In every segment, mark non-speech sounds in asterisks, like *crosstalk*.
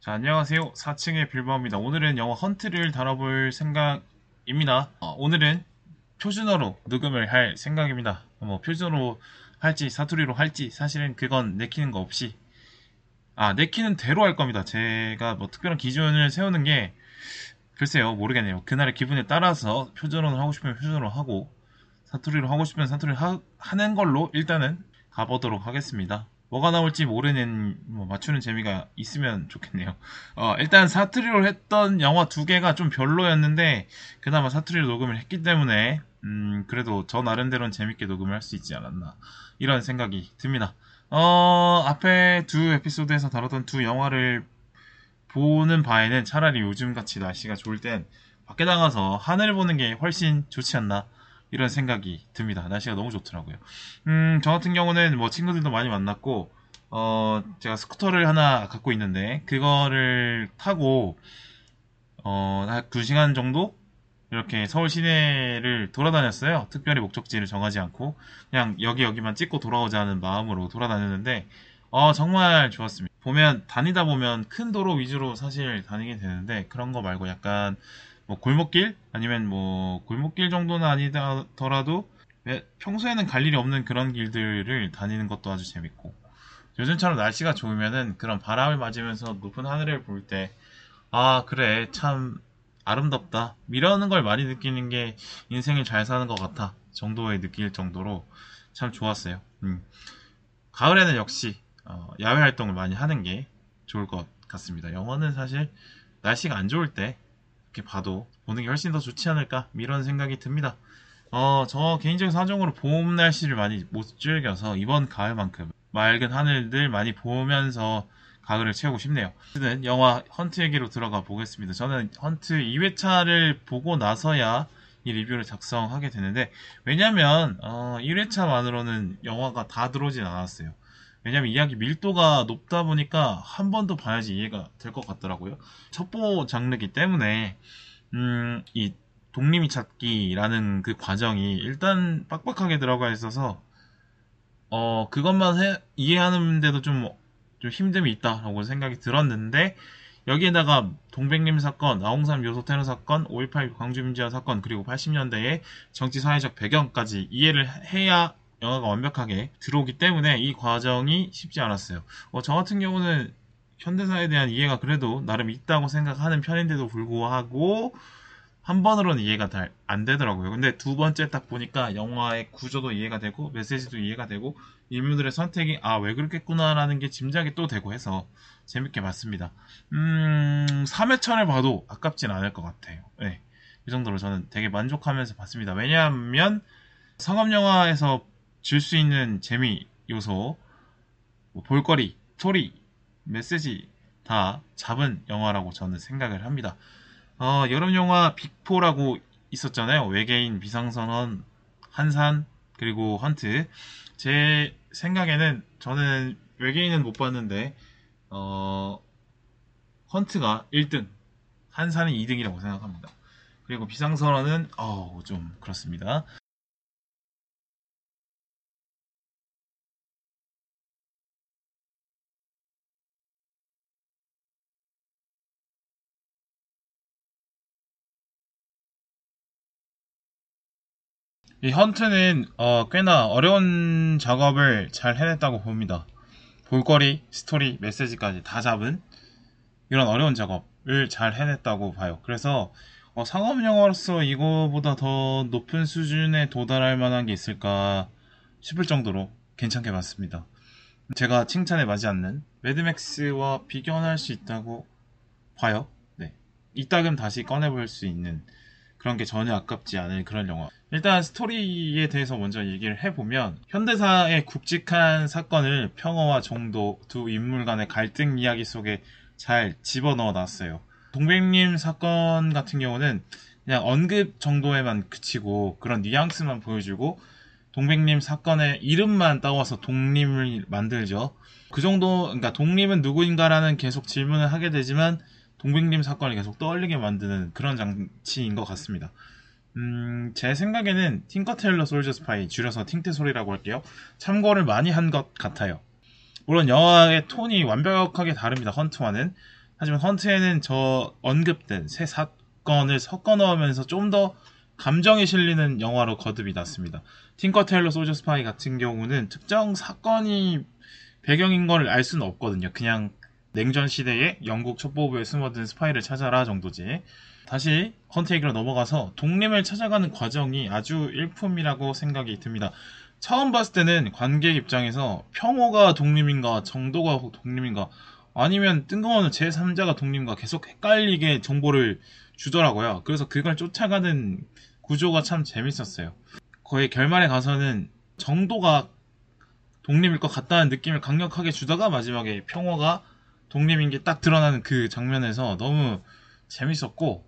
자, 안녕하세요. 4층의 빌바입니다. 오늘은 영화 헌트를 다뤄볼 생각입니다. 어, 오늘은 표준어로 녹음을 할 생각입니다. 뭐 표준어로 할지 사투리로 할지 사실은 그건 내키는 거 없이 아 내키는 대로 할 겁니다. 제가 뭐 특별한 기준을 세우는 게 글쎄요 모르겠네요. 그날의 기분에 따라서 표준어로 하고 싶으면 표준어로 하고 사투리로 하고 싶으면 사투리 하, 하는 걸로 일단은 가보도록 하겠습니다. 뭐가 나올지 모르는 뭐 맞추는 재미가 있으면 좋겠네요. 어, 일단 사투리로 했던 영화 두 개가 좀 별로였는데 그나마 사투리로 녹음을 했기 때문에 음, 그래도 저 나름대로는 재밌게 녹음을 할 수 있지 않았나 이런 생각이 듭니다. 어, 앞에 두 에피소드에서 다뤘던 두 영화를 보는 바에는 차라리 요즘같이 날씨가 좋을 땐 밖에 나가서 하늘 보는 게 훨씬 좋지 않나 이런 생각이 듭니다. 날씨가 너무 좋더라고요. 음, 저 같은 경우는 뭐 친구들도 많이 만났고, 어, 제가 스쿠터를 하나 갖고 있는데, 그거를 타고, 어, 한 2시간 정도? 이렇게 서울 시내를 돌아다녔어요. 특별히 목적지를 정하지 않고, 그냥 여기 여기만 찍고 돌아오자는 마음으로 돌아다녔는데, 어, 정말 좋았습니다. 보면, 다니다 보면 큰 도로 위주로 사실 다니게 되는데, 그런 거 말고 약간, 뭐 골목길 아니면 뭐 골목길 정도는 아니더라도 평소에는 갈 일이 없는 그런 길들을 다니는 것도 아주 재밌고 요즘처럼 날씨가 좋으면은 그런 바람을 맞으면서 높은 하늘을 볼 때 아 그래 참 아름답다 이러는 걸 많이 느끼는 게 인생을 잘 사는 것 같아 정도의 느낄 정도로 참 좋았어요. 음. 가을에는 역시 어, 야외 활동을 많이 하는 게 좋을 것 같습니다. 영어는 사실 날씨가 안 좋을 때 이렇게 봐도 보는 게 훨씬 더 좋지 않을까 이런 생각이 듭니다. 어, 저 개인적인 사정으로 봄 날씨를 많이 못 즐겨서 이번 가을만큼 맑은 하늘들 많이 보면서 가을을 채우고 싶네요. 어쨌든 영화 헌트 얘기로 들어가 보겠습니다. 저는 헌트 2회차를 보고 나서야 이 리뷰를 작성하게 되는데 왜냐면 어, 1회차만으로는 영화가 다 들어오진 않았어요. 왜냐면 이야기 밀도가 높다 보니까 한 번 더 봐야지 이해가 될 것 같더라고요. 첩보 장르기 때문에 음, 이 독립이 찾기라는 그 과정이 일단 빡빡하게 들어가 있어서 어 그것만 해, 이해하는데도 좀, 좀 힘듦이 있다라고 생각이 들었는데 여기에다가 동백림 사건, 아홍삼 요소 테러 사건, 5.18 광주민주화 사건 그리고 80년대의 정치 사회적 배경까지 이해를 해야 영화가 완벽하게 들어오기 때문에 이 과정이 쉽지 않았어요. 어, 저 같은 경우는 현대사에 대한 이해가 그래도 나름 있다고 생각하는 편인데도 불구하고 한 번으로는 이해가 잘 안 되더라고요. 근데 두 번째 딱 보니까 영화의 구조도 이해가 되고 메시지도 이해가 되고 인물들의 선택이 아 왜 그렇겠구나라는 게 짐작이 또 되고 해서 재밌게 봤습니다. 음 3회차를 봐도 아깝진 않을 것 같아요. 네. 이 정도로 저는 되게 만족하면서 봤습니다. 왜냐하면 상업 영화에서 줄 수 있는 재미 요소, 뭐 볼거리, 스토리, 메시지 다 잡은 영화라고 저는 생각을 합니다. 어, 여름 영화 빅포라고 있었잖아요. 외계인, 비상선언, 한산, 그리고 헌트. 제 생각에는 저는 외계인은 못 봤는데, 어, 헌트가 1등, 한산이 2등이라고 생각합니다. 그리고 비상선언은, 어, 좀 그렇습니다. 이 헌트는 어, 꽤나 어려운 작업을 잘 해냈다고 봅니다. 볼거리, 스토리, 메시지까지 다 잡은 이런 어려운 작업을 잘 해냈다고 봐요. 그래서 어, 상업 영화로서 이거보다 더 높은 수준에 도달할 만한 게 있을까 싶을 정도로 괜찮게 봤습니다. 제가 칭찬에 맞지 않는 매드맥스와 비교할 수 있다고 봐요. 네. 이따금 다시 꺼내볼 수 있는 그런 게 전혀 아깝지 않은 그런 영화. 일단 스토리에 대해서 먼저 얘기를 해보면 현대사의 굵직한 사건을 평화와 정도 두 인물 간의 갈등 이야기 속에 잘 집어넣어 놨어요. 동백님 사건 같은 경우는 그냥 언급 정도에만 그치고 그런 뉘앙스만 보여주고 동백님 사건의 이름만 따와서 독림을 만들죠. 그 정도, 그러니까 독림은 누구인가라는 계속 질문을 하게 되지만 동백님 사건을 계속 떠올리게 만드는 그런 장치인 것 같습니다. 음, 제 생각에는 팅커테일러 솔저 스파이, 줄여서 팅테솔이라고 할게요. 참고를 많이 한 것 같아요. 물론 영화의 톤이 완벽하게 다릅니다. 헌트와는. 하지만 헌트에는 저 언급된 새 사건을 섞어 넣으면서 좀 더 감정이 실리는 영화로 거듭이 났습니다. 팅커테일러 솔저 스파이 같은 경우는 특정 사건이 배경인 걸 알 수는 없거든요. 그냥 냉전 시대에 영국 첩보부에 숨어든 스파이를 찾아라 정도지. 다시 얘기로 넘어가서 독림을 찾아가는 과정이 아주 일품이라고 생각이 듭니다. 처음 봤을 때는 관객 입장에서 평호가 독림인가 정도가 독림인가 아니면 뜬금없는 제3자가 독림인가 계속 헷갈리게 정보를 주더라고요. 그래서 그걸 쫓아가는 구조가 참 재밌었어요. 거의 결말에 가서는 정도가 독립일 것 같다는 느낌을 강력하게 주다가 마지막에 평호가 독립인 게 딱 드러나는 그 장면에서 너무 재밌었고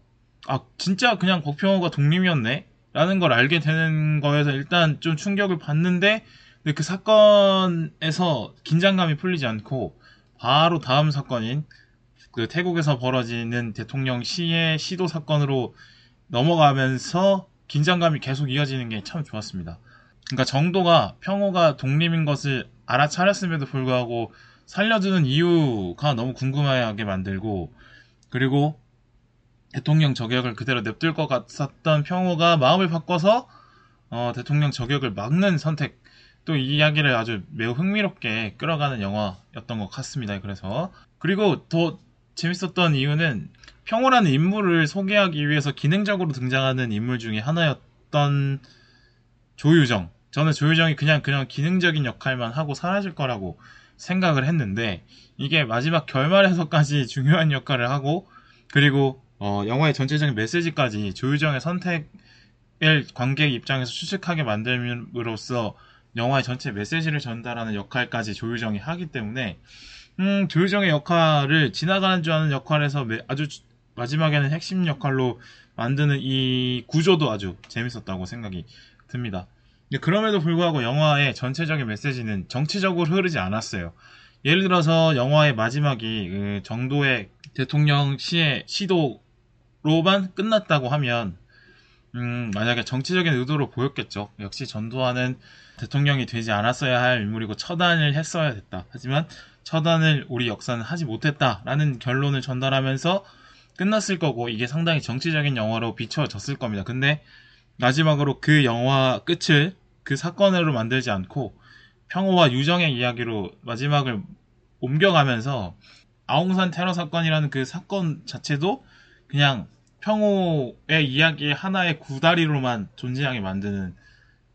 아 진짜 그냥 박평호가 독립이었네 라는 걸 알게 되는 거에서 일단 좀 충격을 받는데 근데 그 사건에서 긴장감이 풀리지 않고 바로 다음 사건인 그 태국에서 벌어지는 대통령 시의 시도 사건으로 넘어가면서 긴장감이 계속 이어지는 게 참 좋았습니다. 그러니까 정도가 평호가 독립인 것을 알아차렸음에도 불구하고 살려주는 이유가 너무 궁금하게 만들고 그리고 대통령 저격을 그대로 냅둘 것 같았던 평호가 마음을 바꿔서 어, 대통령 저격을 막는 선택 또 이 이야기를 아주 매우 흥미롭게 끌어가는 영화였던 것 같습니다. 그래서 그리고 더 재밌었던 이유는 평호라는 인물을 소개하기 위해서 기능적으로 등장하는 인물 중에 하나였던 조유정. 저는 조유정이 그냥 그냥 기능적인 역할만 하고 사라질 거라고 생각을 했는데 이게 마지막 결말에서까지 *laughs* 중요한 역할을 하고 그리고 어, 영화의 전체적인 메시지까지 조유정의 선택을 관객 입장에서 추측하게 만들므로써 영화의 전체 메시지를 전달하는 역할까지 조유정이 하기 때문에 음, 조유정의 역할을 지나가는 줄 아는 역할에서 아주 마지막에는 핵심 역할로 만드는 이 구조도 아주 재밌었다고 생각이 듭니다. 그럼에도 불구하고 영화의 전체적인 메시지는 정치적으로 흐르지 않았어요. 예를 들어서 영화의 마지막이 그 정도의 대통령 시의 시도로만 끝났다고 하면 음, 만약에 정치적인 의도로 보였겠죠. 역시 전두환은 대통령이 되지 않았어야 할 인물이고 처단을 했어야 됐다. 하지만 처단을 우리 역사는 하지 못했다라는 결론을 전달하면서 끝났을 거고 이게 상당히 정치적인 영화로 비춰졌을 겁니다. 근데 마지막으로 그 영화 끝을 그 사건으로 만들지 않고 평호와 유정의 이야기로 마지막을 옮겨가면서 아웅산 테러 사건이라는 그 사건 자체도 그냥 평호의 이야기의 하나의 구다리로만 존재하게 만드는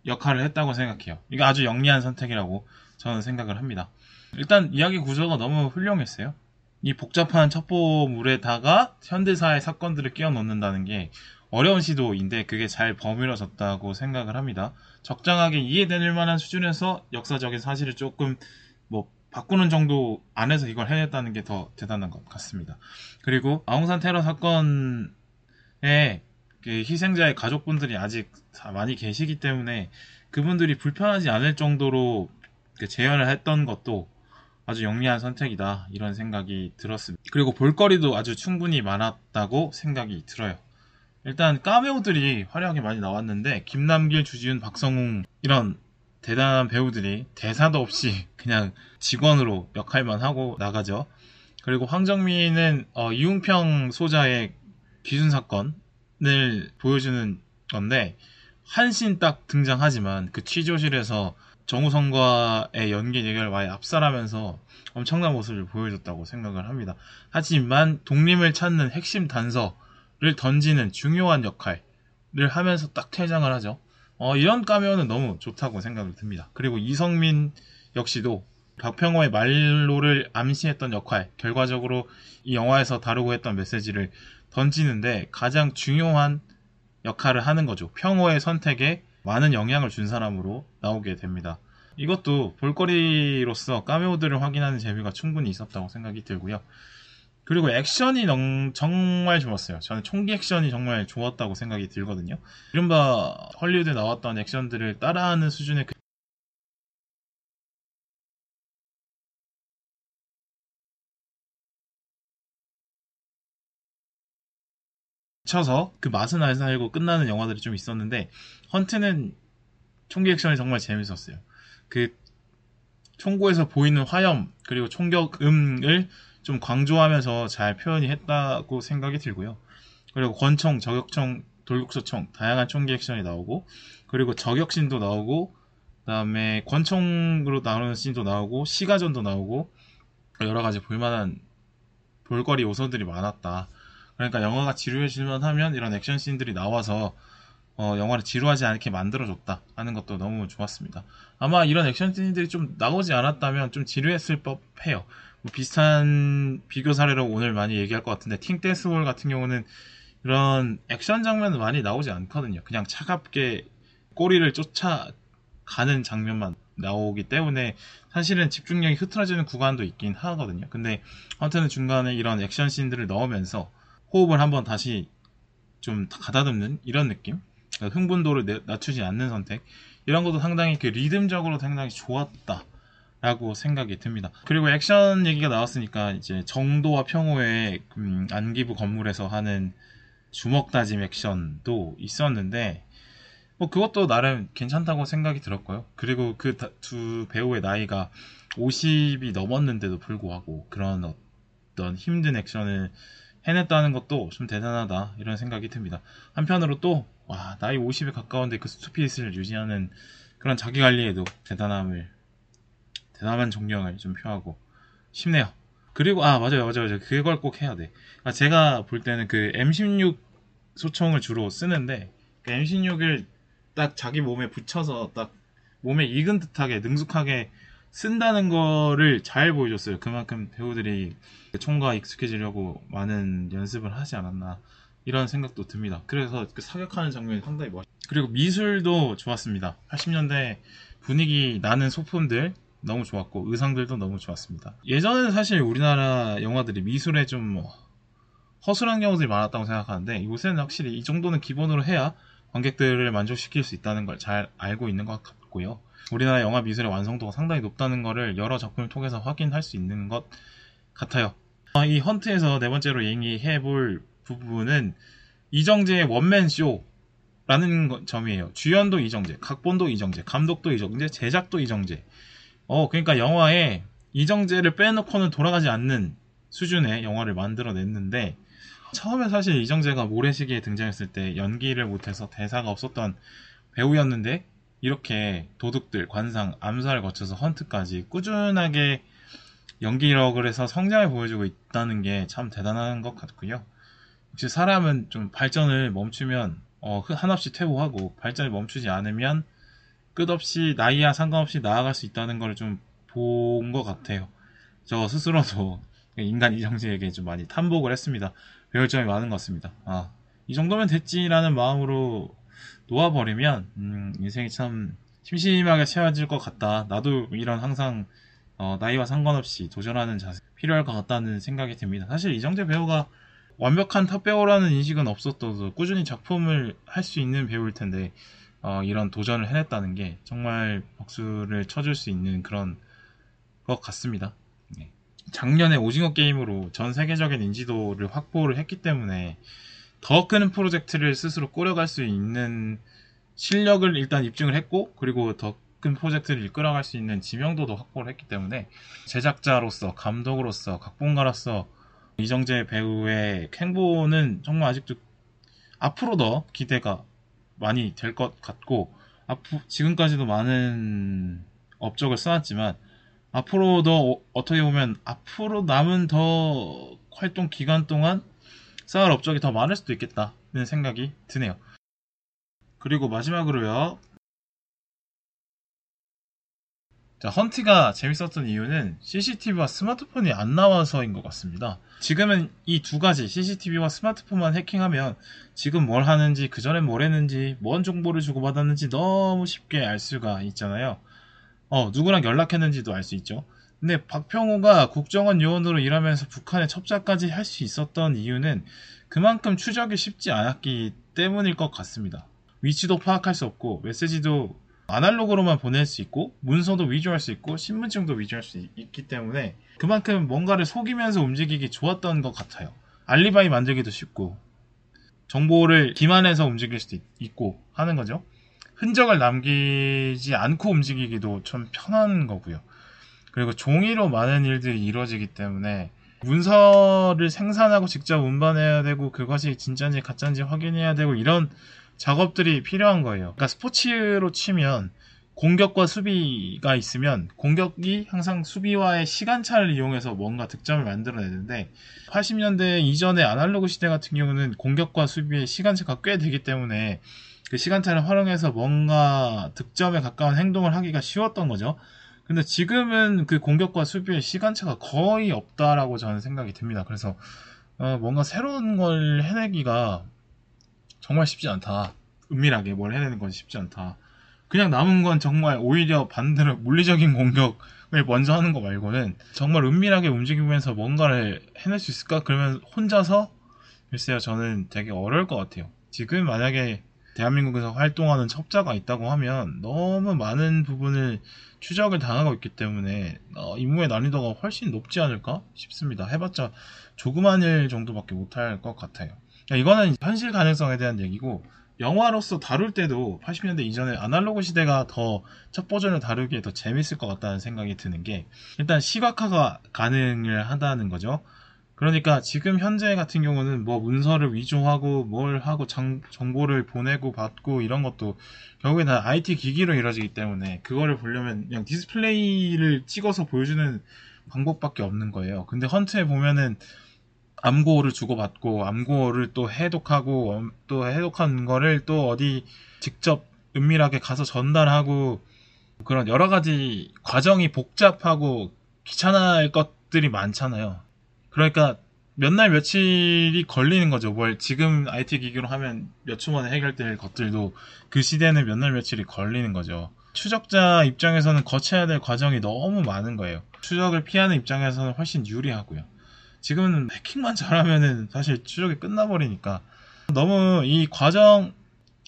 역할을 했다고 생각해요. 이거 아주 영리한 선택이라고 저는 생각을 합니다. 일단 이야기 구조가 너무 훌륭했어요. 이 복잡한 첩보물에다가 현대사의 사건들을 끼워 넣는다는 게 어려운 시도인데 그게 잘 버무려졌다고 생각을 합니다. 적당하게 이해될 만한 수준에서 역사적인 사실을 조금 뭐 바꾸는 정도 안에서 이걸 해냈다는 게 더 대단한 것 같습니다. 그리고 아웅산 테러 사건에 그 희생자의 가족분들이 아직 많이 계시기 때문에 그분들이 불편하지 않을 정도로 그 재현을 했던 것도 아주 영리한 선택이다 이런 생각이 들었습니다. 그리고 볼거리도 아주 충분히 많았다고 생각이 들어요. 일단 까메오들이 화려하게 많이 나왔는데 김남길, 주지훈, 박성웅 이런 대단한 배우들이 대사도 없이 *laughs* 그냥 직원으로 역할만 하고 나가죠. 그리고 황정민은 어, 이웅평 소자의 기준 사건을 보여주는 건데 한신 딱 등장하지만 그 취조실에서 정우성과의 연기 대결을 많이 압살하면서 엄청난 모습을 보여줬다고 생각을 합니다. 하지만 독립을 찾는 핵심 단서 를 던지는 중요한 역할을 하면서 딱 퇴장을 하죠. 어, 이런 까면은 너무 좋다고 생각이 듭니다. 그리고 이성민 역시도 박평호의 말로를 암시했던 역할, 결과적으로 이 영화에서 다루고 했던 메시지를 던지는데 가장 중요한 역할을 하는 거죠. 평호의 선택에 많은 영향을 준 사람으로 나오게 됩니다. 이것도 볼거리로서 까메오들을 확인하는 재미가 충분히 있었다고 생각이 들고요. 그리고 액션이 능- 정말 좋았어요. 저는 총기 액션이 정말 좋았다고 생각이 들거든요. 이른바 헐리우드에 나왔던 액션들을 따라하는 수준의 그 쳐서 그 맛은 안 살고 끝나는 영화들이 좀 있었는데 헌트는 총기 액션이 정말 재밌었어요. 그 총구에서 보이는 화염 그리고 총격음을 좀 강조하면서 잘 표현이 했다고 생각이 들고요. 그리고 권총, 저격총, 돌국소총 다양한 총기 액션이 나오고 그리고 저격신도 나오고 그다음에 권총으로 나오는 씬도 나오고 시가전도 나오고 여러 가지 볼만한 볼거리 요소들이 많았다. 그러니까 영화가 지루해질만 하면 이런 액션 씬들이 나와서 어, 영화를 지루하지 않게 만들어줬다 하는 것도 너무 좋았습니다. 아마 이런 액션 씬들이 좀 나오지 않았다면 좀 지루했을 법해요. 뭐 비슷한 비교 사례로 오늘 많이 얘기할 것 같은데 팅 댄스볼 같은 경우는 이런 액션 장면은 많이 나오지 않거든요. 그냥 차갑게 꼬리를 쫓아가는 장면만 나오기 때문에 사실은 집중력이 흐트러지는 구간도 있긴 하거든요. 근데 헌트는 중간에 이런 액션 씬들을 넣으면서 호흡을 한번 다시 좀 가다듬는 이런 느낌 그러니까 흥분도를 내- 낮추지 않는 선택 이런 것도 상당히 그 리듬적으로 상당히 좋았다 라고 생각이 듭니다 그리고 액션 얘기가 나왔으니까 이제 정도와 평호의 음, 안기부 건물에서 하는 주먹 다짐 액션도 있었는데 뭐 그것도 나름 괜찮다고 생각이 들었고요 그리고 그 두 배우의 나이가 50이 넘었는데도 불구하고 그런 어떤 힘든 액션을 해냈다는 것도 좀 대단하다 이런 생각이 듭니다. 한편으로 또 와, 나이 50에 가까운데 그 스투피스를 유지하는 그런 자기 관리에도 대단함을 대단한 존경을 좀 표하고 싶네요. 그리고 아 맞아요 맞아요 맞아요 그걸 꼭 해야 돼. 아, 제가 볼 때는 그 M16 소총을 주로 쓰는데 그 M16을 딱 자기 몸에 붙여서 딱 몸에 익은 듯하게 능숙하게 쓴다는 거를 잘 보여줬어요. 그만큼 배우들이 총과 익숙해지려고 많은 연습을 하지 않았나 이런 생각도 듭니다. 그래서 그 사격하는 장면이 상당히 멋. 그리고 미술도 좋았습니다. 80년대 분위기 나는 소품들 너무 좋았고 의상들도 너무 좋았습니다. 예전에는 사실 우리나라 영화들이 미술에 좀 허술한 경우들이 많았다고 생각하는데 요새는 확실히 이 정도는 기본으로 해야 관객들을 만족시킬 수 있다는 걸 잘 알고 있는 것 같고요. 우리나라 영화 미술의 완성도가 상당히 높다는 것을 여러 작품을 통해서 확인할 수 있는 것 같아요. 어, 이 헌트에서 네 번째로 얘기해 볼 부분은 이정재의 원맨 쇼라는 거- 점이에요. 주연도 이정재, 각본도 이정재, 감독도 이정재, 제작도 이정재. 어, 그러니까 영화에 이정재를 빼놓고는 돌아가지 않는 수준의 영화를 만들어냈는데 처음에 사실 이정재가 모래시계에 등장했을 때 연기를 못해서 대사가 없었던 배우였는데 이렇게 도둑들, 관상, 암살을 거쳐서 헌트까지 꾸준하게 연기력을 해서 성장을 보여주고 있다는 게 참 대단한 것 같고요. 역시 사람은 좀 발전을 멈추면 어, 한없이 퇴보하고 발전을 멈추지 않으면 끝없이 나이와 상관없이 나아갈 수 있다는 걸 좀 본 것 같아요. 저 스스로도 *laughs* 인간 이정재에게 좀 많이 탐복을 했습니다. 배울 점이 많은 것 같습니다. 아, 이 정도면 됐지라는 마음으로 놓아버리면 음, 인생이 참 심심하게 채워질 것 같다. 나도 이런 항상 어, 나이와 상관없이 도전하는 자세 필요할 것 같다는 생각이 듭니다. 사실 이정재 배우가 완벽한 탑 배우라는 인식은 없었어도 꾸준히 작품을 할 수 있는 배우일 텐데 어, 이런 도전을 해냈다는 게 정말 박수를 쳐줄 수 있는 그런 것 같습니다. 네. 작년에 오징어 게임으로 전 세계적인 인지도를 확보를 했기 때문에 더 큰 프로젝트를 스스로 꾸려갈 수 있는 실력을 일단 입증을 했고 그리고 더 큰 프로젝트를 이끌어갈 수 있는 지명도도 확보를 했기 때문에 제작자로서 감독으로서 각본가로서 이정재 배우의 행보는 정말 아직도 앞으로 더 기대가 많이 될 것 같고 앞으, 지금까지도 많은 업적을 써왔지만 앞으로도 어, 떻게 보면 앞으로 남은 더 활동 기간 동안 쌓을 업적이 더 많을 수도 있겠다는 생각이 드네요. 그리고 마지막으로요. 자, 헌트가 재밌었던 이유는 CCTV와 스마트폰이 안 나와서인 것 같습니다. 지금은 이 두 가지 CCTV와 스마트폰만 해킹하면 지금 뭘 하는지 그전엔 뭘 했는지 뭔 정보를 주고받았는지 너무 쉽게 알 수가 있잖아요. 어, 누구랑 연락했는지도 알 수 있죠. 근데 박평호가 국정원 요원으로 일하면서 북한의 첩자까지 할 수 있었던 이유는 그만큼 추적이 쉽지 않았기 때문일 것 같습니다. 위치도 파악할 수 없고 메시지도 아날로그로만 보낼 수 있고 문서도 위조할 수 있고 신분증도 위조할 수 있, 기 때문에 그만큼 뭔가를 속이면서 움직이기 좋았던 것 같아요. 알리바이 만들기도 쉽고 정보를 기만해서 움직일 수도 있, 고 하는 거죠. 흔적을 남기지 않고 움직이기도 좀 편한 거고요. 그리고 종이로 많은 일들이 이루어지기 때문에 문서를 생산하고 직접 운반해야 되고 그것이 진짜인지 가짜인지 확인해야 되고 이런 작업들이 필요한 거예요. 그러니까 스포츠로 치면 공격과 수비가 있으면 공격이 항상 수비와의 시간차를 이용해서 뭔가 득점을 만들어내는데 80년대 이전의 아날로그 시대 같은 경우는 공격과 수비의 시간차가 꽤 되기 때문에 그 시간차를 활용해서 뭔가 득점에 가까운 행동을 하기가 쉬웠던 거죠. 근데 지금은 그 공격과 수비의 시간차가 거의 없다라고 저는 생각이 듭니다. 그래서 어 뭔가 새로운 걸 해내기가 정말 쉽지 않다. 은밀하게 뭘 해내는 건 쉽지 않다. 그냥 남은 건 정말 오히려 반대로 물리적인 공격을 먼저 하는 거 말고는 정말 은밀하게 움직이면서 뭔가를 해낼 수 있을까? 그러면 혼자서 글쎄요, 저는 되게 어려울 것 같아요. 지금 만약에 대한민국에서 활동하는 첩자가 있다고 하면 너무 많은 부분을 추적을 당하고 있기 때문에 어, 임무의 난이도가 훨씬 높지 않을까 싶습니다. 해봤자 조그만 일 정도밖에 못할 것 같아요. 이거는 현실 가능성에 대한 얘기고 영화로서 다룰 때도 80년대 이전에 아날로그 시대가 더 첫 버전을 다루기에 더 재밌을 것 같다는 생각이 드는 게 일단 시각화가 가능을 하다는 거죠. 그러니까 지금 현재 같은 경우는 뭐 문서를 위조하고 뭘 하고 정, 정보를 보내고 받고 이런 것도 결국에 다 IT 기기로 이루어지기 때문에 그거를 보려면 그냥 디스플레이를 찍어서 보여주는 방법밖에 없는 거예요. 근데 헌트에 보면은 암고를 주고받고 암고를 또 해독하고 또 해독한 거를 또 어디 직접 은밀하게 가서 전달하고 그런 여러 가지 과정이 복잡하고 귀찮을 것들이 많잖아요. 그러니까 몇 날 며칠이 걸리는 거죠. 뭘 지금 IT 기기로 하면 몇 초 만에 해결될 것들도 그 시대는 몇 날 며칠이 걸리는 거죠. 추적자 입장에서는 거쳐야 될 과정이 너무 많은 거예요. 추적을 피하는 입장에서는 훨씬 유리하고요. 지금은 해킹만 잘하면은 사실 추적이 끝나버리니까. 너무 이 과정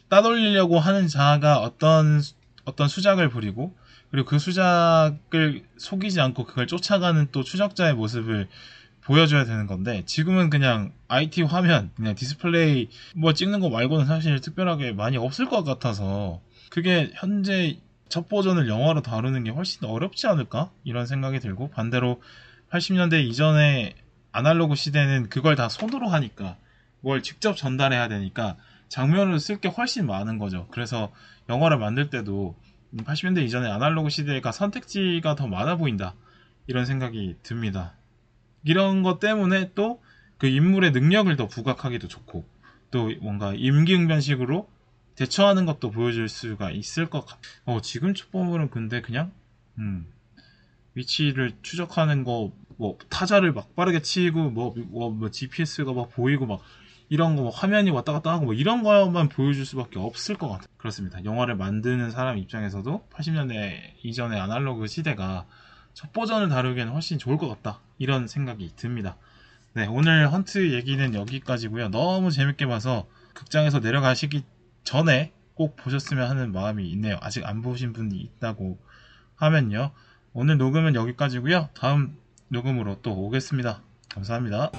따돌리려고 하는 자가 어떤 어떤 수작을 부리고 그리고 그 수작을 속이지 않고 그걸 쫓아가는 또 추적자의 모습을 보여줘야 되는 건데 지금은 그냥 IT 화면 그냥 디스플레이 뭐 찍는 거 말고는 사실 특별하게 많이 없을 것 같아서 그게 현재 첩보전을 영화로 다루는 게 훨씬 어렵지 않을까? 이런 생각이 들고 반대로 80년대 이전에 아날로그 시대는 그걸 다 손으로 하니까 뭘 직접 전달해야 되니까 장면을 쓸 게 훨씬 많은 거죠. 그래서 영화를 만들 때도 80년대 이전에 아날로그 시대가 선택지가 더 많아 보인다. 이런 생각이 듭니다. 이런 것 때문에 또 그 인물의 능력을 더 부각하기도 좋고 또 뭔가 임기응변식으로 대처하는 것도 보여줄 수가 있을 것 같아요. 어, 지금 첩보물은 근데 그냥 음, 위치를 추적하는 거, 뭐 타자를 막 빠르게 치고 뭐, 뭐, 뭐 GPS가 막 보이고 막 이런 거, 뭐 화면이 왔다 갔다 하고 뭐 이런 거만 보여줄 수밖에 없을 것 같아요. 그렇습니다. 영화를 만드는 사람 입장에서도 80년대 이전의 아날로그 시대가 첫 버전을 다루기에는 훨씬 좋을 것 같다. 이런 생각이 듭니다. 네, 오늘 헌트 얘기는 여기까지고요. 너무 재밌게 봐서 극장에서 내려가시기 전에 꼭 보셨으면 하는 마음이 있네요. 아직 안 보신 분이 있다고 하면요. 오늘 녹음은 여기까지고요. 다음 녹음으로 또 오겠습니다. 감사합니다.